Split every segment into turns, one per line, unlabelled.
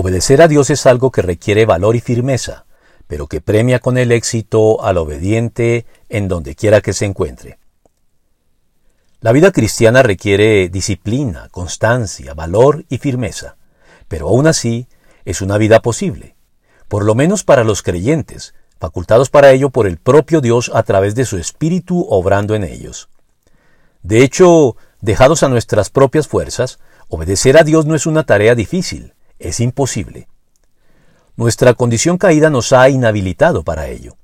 Obedecer a Dios es algo que requiere valor y firmeza, pero que premia con el éxito al obediente en donde quiera que se encuentre. La vida cristiana requiere disciplina, constancia, valor y firmeza, pero aún así es una vida posible, por lo menos para los creyentes, facultados para ello por el propio Dios a través de su Espíritu obrando en ellos. De hecho, dejados a nuestras propias fuerzas, obedecer a Dios no es una tarea difícil, es imposible. Nuestra condición caída nos ha inhabilitado para ello.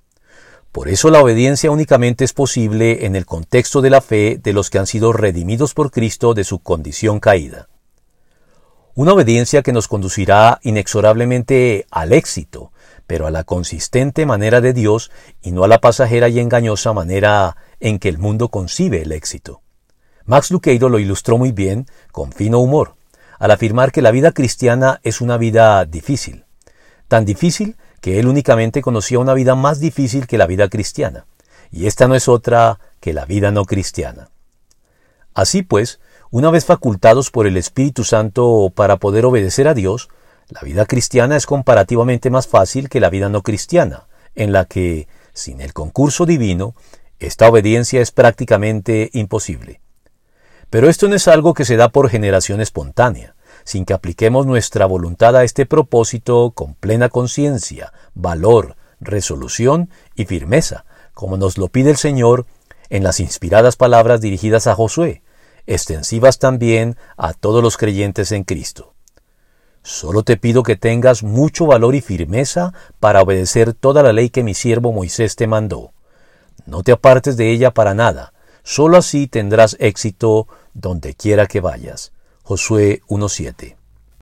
Por eso la obediencia únicamente es posible en el contexto de la fe de los que han sido redimidos por Cristo de su condición caída. Una obediencia que nos conducirá inexorablemente al éxito, pero a la consistente manera de Dios y no a la pasajera y engañosa manera en que el mundo concibe el éxito. Max Lucado lo ilustró muy bien, con fino humor, al afirmar que la vida cristiana es una vida difícil tan difícil que él únicamente conocía una vida más difícil que la vida cristiana, y esta no es otra que la vida no cristiana. Así pues, una vez facultados por el Espíritu Santo para poder obedecer a Dios, la vida cristiana es comparativamente más fácil que la vida no cristiana, en la que, sin el concurso divino, esta obediencia es prácticamente imposible. Pero esto no es algo que se da por generación espontánea sin que apliquemos nuestra voluntad a este propósito con plena conciencia, valor, resolución y firmeza, como nos lo pide el Señor en las inspiradas palabras dirigidas a Josué, extensivas también a todos los creyentes en Cristo. Solo te pido que tengas mucho valor y firmeza para obedecer toda la ley que mi siervo Moisés te mandó. No te apartes de ella para nada, solo así tendrás éxito donde quiera que vayas. Josué 1.7.